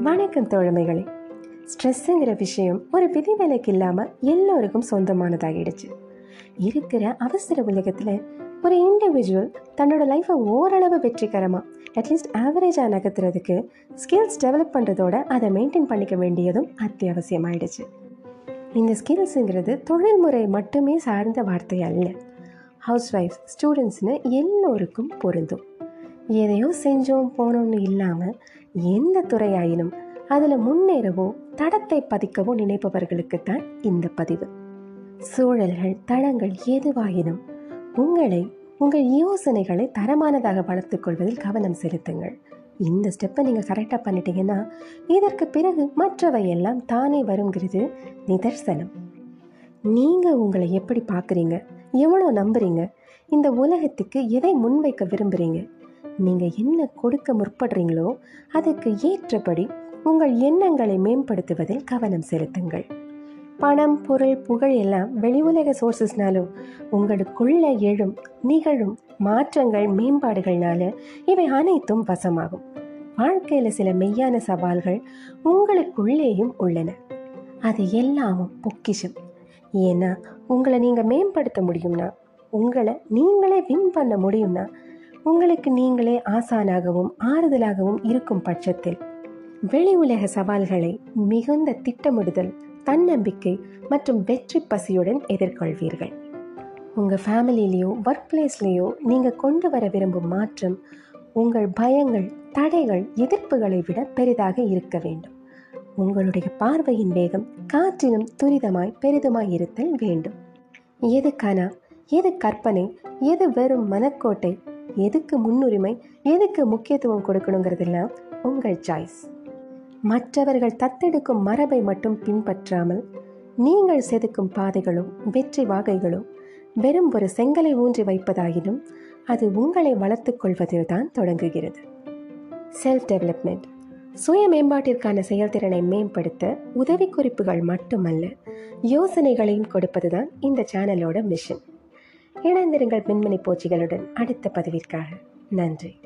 வணக்கம் தோழமைகளே. ஸ்ட்ரெஸ்ஸுங்கிற விஷயம் ஒரு விதிவிலக்கு இல்லாமல் எல்லோருக்கும் சொந்தமானதாகிடுச்சு. இருக்கிற அவசர உலகத்தில் ஒரு இண்டிவிஜுவல் தன்னோட லைஃப்பை ஓரளவு வெற்றிகரமாக அட்லீஸ்ட் ஆவரேஜாக நகர்த்துறதுக்கு ஸ்கில்ஸ் டெவலப் பண்ணுறதோட அதை மெயின்டைன் பண்ணிக்க வேண்டியதும் அத்தியாவசியமாயிடுச்சு. இந்த ஸ்கில்ஸுங்கிறது தொழில்முறை மட்டுமே சார்ந்த வார்த்தை அல்ல ஹவுஸ் ஒய்ஃப் ஸ்டூடெண்ட்ஸ்னு எல்லோருக்கும் பொருந்தும். எதையோ செஞ்சோம் போனோம்னு இல்லாமல் எந்த துறையாயினும் அதில் முன்னேறவோ தடத்தை பதிக்கவோ நினைப்பவர்களுக்கு தான் இந்த பதிவு. சூழல்கள் தளங்கள் எதுவாயினும் உங்களை உங்கள் யோசனைகளை தரமானதாக வளர்த்துக் கொள்வதில் கவனம் செலுத்துங்கள். இந்த ஸ்டெப்பை நீங்கள் கரெக்டாக பண்ணிட்டீங்கன்னா இதற்கு பிறகு மற்றவை எல்லாம் தானே வருங்கிறது நிதர்சனம். நீங்கள் உங்களை எப்படி பார்க்குறீங்க? எவ்வளோ நம்புறீங்க? இந்த உலகத்துக்கு எதை முன்வைக்க விரும்புகிறீங்க நீங்கள் என்ன கொடுக்க முற்படுறீங்களோ அதுக்கு ஏற்றபடி உங்கள் எண்ணங்களை மேம்படுத்துவதில் கவனம் செலுத்துங்கள். பணம் பொருள் புகழ் எல்லாம் வெளி உலக சோர்சஸ்னாலும் உங்களுக்குள்ள எழும் நிகழும் மாற்றங்கள் மேம்பாடுகள்னால இவை அனைத்தும் வசமாகும். வாழ்க்கையில் சில மெய்யான சவால்கள் உங்களுக்குள்ளேயும் உள்ளன. அது எல்லாமும் பொக்கிஷம். ஏன்னா உங்களை நீங்கள் மேம்படுத்த முடியும்னா உங்களை நீங்களே வின் பண்ண முடியும்னா உங்களுக்கு நீங்களே ஆசானாகவும் ஆறுதலாகவும் இருக்கும் பட்சத்தில். வெளி உலக சவால்களை மிகுந்த திட்டமிடுதல் தன்னம்பிக்கை மற்றும் வெற்றி பசியுடன் எதிர்கொள்வீர்கள். உங்கள் ஃபேமிலிலேயோ ஒர்க் பிளேஸ்லேயோ நீங்கள் கொண்டு வர விரும்பும் மாற்றம் உங்கள் பயங்கள் தடைகள் எதிர்ப்புகளை விட பெரிதாக இருக்க வேண்டும். உங்களுடைய பார்வையின் வேகம் காற்றிலும் துரிதமாய் பெரிதுமாய் இருத்தல் வேண்டும். எது கனா எது கற்பனை எது வெறும் மனக்கோட்டை எதுக்கு முன்னுரிமை எதுக்கு முக்கியத்துவம் கொடுக்கணுங்கிறதெல்லாம் உங்கள் சாய்ஸ் மற்றவர்கள் தத்தெடுக்கும் மரபை மட்டும் பின்பற்றாமல் நீங்கள் செதுக்கும் பாதைகளோ வெற்றி வாகைகளோ வெறும் ஒரு செங்கலை ஊன்றி வைப்பதாயினும் அது உங்களை வளர்த்து கொள்வதில் தான் தொடங்குகிறது. செல்ஃப் டெவலப்மெண்ட் சுய மேம்பாட்டிற்கான செயல்திறனை மேம்படுத்த உதவிக்குறிப்புகள் மட்டுமல்ல யோசனைகளையும் கொடுப்பதுதான் இந்த சேனலோட மிஷன் இணைந்திருங்கள் மின்மினி போச்சிகளுடன் அடுத்த பதிவிற்காக. நன்றி.